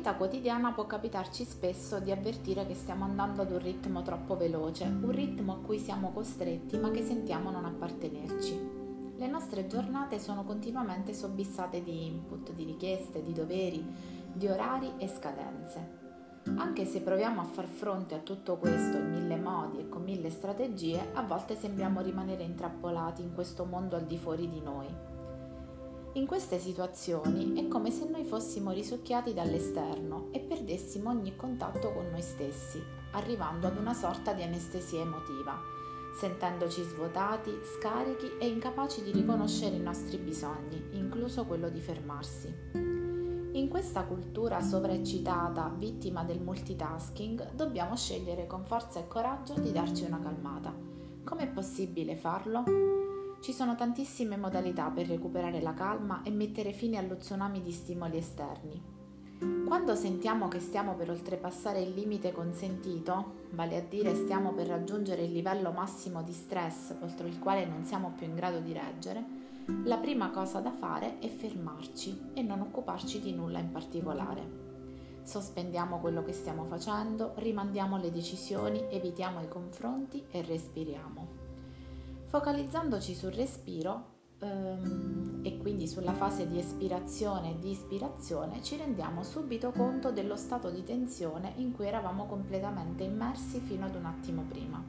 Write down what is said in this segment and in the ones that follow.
vita quotidiana può capitarci spesso di avvertire che stiamo andando ad un ritmo troppo veloce, un ritmo a cui siamo costretti ma che sentiamo non appartenerci. Le nostre giornate sono continuamente sobbissate di input, di richieste, di doveri, di orari e scadenze. Anche se proviamo a far fronte a tutto questo in mille modi e con mille strategie, a volte sembriamo rimanere intrappolati in questo mondo al di fuori di noi. In queste situazioni è come se noi fossimo risucchiati dall'esterno e perdessimo ogni contatto con noi stessi, arrivando ad una sorta di anestesia emotiva, sentendoci svuotati, scarichi e incapaci di riconoscere i nostri bisogni, incluso quello di fermarsi. In questa cultura sovraeccitata, vittima del multitasking, dobbiamo scegliere con forza e coraggio di darci una calmata. Com'è possibile farlo? Ci sono tantissime modalità per recuperare la calma e mettere fine allo tsunami di stimoli esterni. Quando sentiamo che stiamo per oltrepassare il limite consentito, vale a dire stiamo per raggiungere il livello massimo di stress oltre il quale non siamo più in grado di reggere, la prima cosa da fare è fermarci e non occuparci di nulla in particolare. Sospendiamo quello che stiamo facendo, rimandiamo le decisioni, evitiamo i confronti e respiriamo. Focalizzandoci sul respiro ehm, e quindi sulla fase di espirazione e di ispirazione, ci rendiamo subito conto dello stato di tensione in cui eravamo completamente immersi fino ad un attimo prima.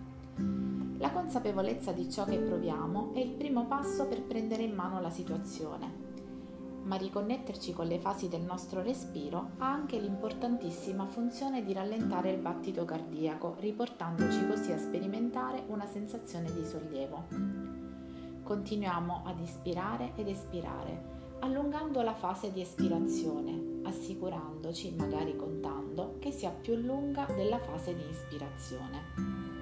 La consapevolezza di ciò che proviamo è il primo passo per prendere in mano la situazione. Ma riconnetterci con le fasi del nostro respiro ha anche l'importantissima funzione di rallentare il battito cardiaco, riportandoci così a sperimentare una sensazione di sollievo. Continuiamo ad ispirare ed espirare, allungando la fase di espirazione, assicurandoci, magari contando, che sia più lunga della fase di ispirazione.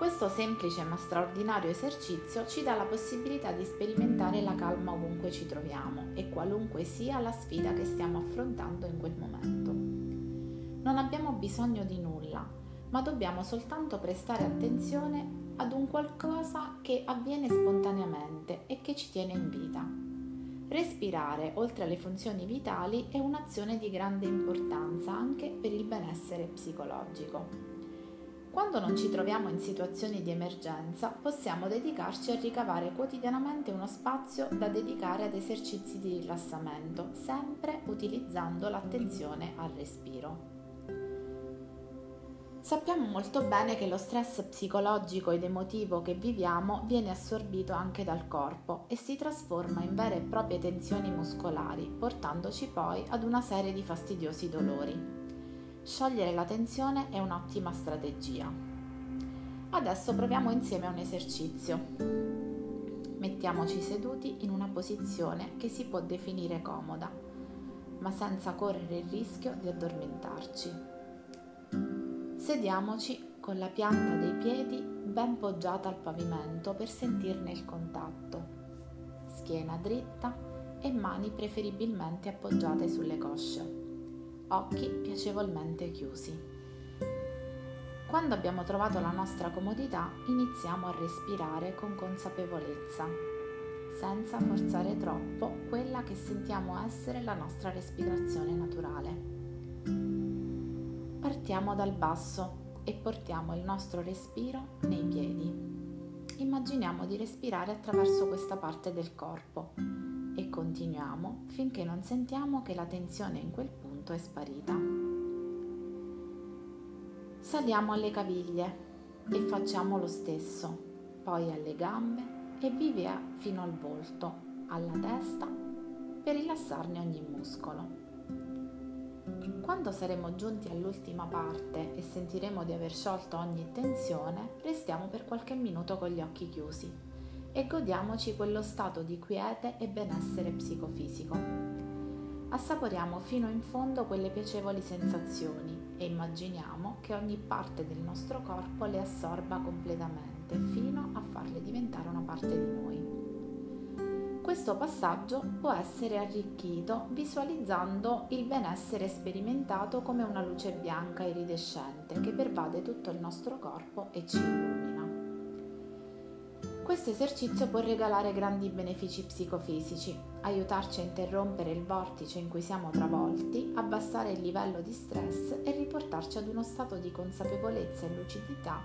Questo semplice ma straordinario esercizio ci dà la possibilità di sperimentare la calma ovunque ci troviamo e qualunque sia la sfida che stiamo affrontando in quel momento. Non abbiamo bisogno di nulla, ma dobbiamo soltanto prestare attenzione ad un qualcosa che avviene spontaneamente e che ci tiene in vita. Respirare, oltre alle funzioni vitali, è un'azione di grande importanza anche per il benessere psicologico. Quando non ci troviamo in situazioni di emergenza, possiamo dedicarci a ricavare quotidianamente uno spazio da dedicare ad esercizi di rilassamento, sempre utilizzando l'attenzione al respiro. Sappiamo molto bene che lo stress psicologico ed emotivo che viviamo viene assorbito anche dal corpo e si trasforma in vere e proprie tensioni muscolari, portandoci poi ad una serie di fastidiosi dolori. Sciogliere la tensione è un'ottima strategia. Adesso proviamo insieme un esercizio. Mettiamoci seduti in una posizione che si può definire comoda, ma senza correre il rischio di addormentarci. Sediamoci con la pianta dei piedi ben poggiata al pavimento per sentirne il contatto. Schiena dritta e mani preferibilmente appoggiate sulle cosce occhi piacevolmente chiusi. Quando abbiamo trovato la nostra comodità, iniziamo a respirare con consapevolezza, senza forzare troppo quella che sentiamo essere la nostra respirazione naturale. Partiamo dal basso e portiamo il nostro respiro nei piedi. Immaginiamo di respirare attraverso questa parte del corpo e continuiamo finché non sentiamo che la tensione in quel punto punto è sparita. Saliamo alle caviglie e facciamo lo stesso, poi alle gambe e via fino al volto, alla testa, per rilassarne ogni muscolo. Quando saremo giunti all'ultima parte e sentiremo di aver sciolto ogni tensione, restiamo per qualche minuto con gli occhi chiusi e godiamoci quello stato di quiete e benessere psicofisico assaporiamo fino in fondo quelle piacevoli sensazioni e immaginiamo che ogni parte del nostro corpo le assorba completamente fino a farle diventare una parte di noi. Questo passaggio può essere arricchito visualizzando il benessere sperimentato come una luce bianca iridescente che pervade tutto il nostro corpo e ci illumina. Questo esercizio può regalare grandi benefici psicofisici, aiutarci a interrompere il vortice in cui siamo travolti, abbassare il livello di stress e riportarci ad uno stato di consapevolezza e lucidità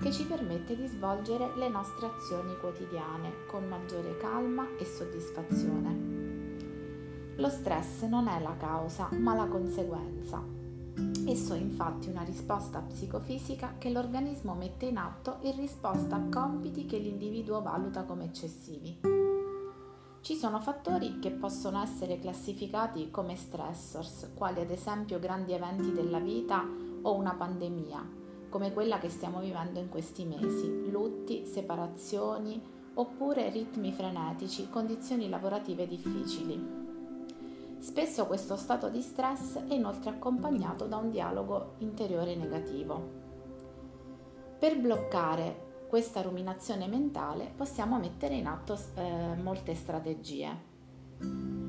che ci permette di svolgere le nostre azioni quotidiane con maggiore calma e soddisfazione. Lo stress non è la causa, ma la conseguenza. Esso è infatti una risposta psicofisica che l'organismo mette in atto in risposta a compiti che l'individuo valuta come eccessivi. Ci sono fattori che possono essere classificati come stressors, quali ad esempio grandi eventi della vita o una pandemia, come quella che stiamo vivendo in questi mesi, lutti, separazioni oppure ritmi frenetici, condizioni lavorative difficili. Spesso questo stato di stress è inoltre accompagnato da un dialogo interiore negativo. Per bloccare questa ruminazione mentale possiamo mettere in atto eh, molte strategie.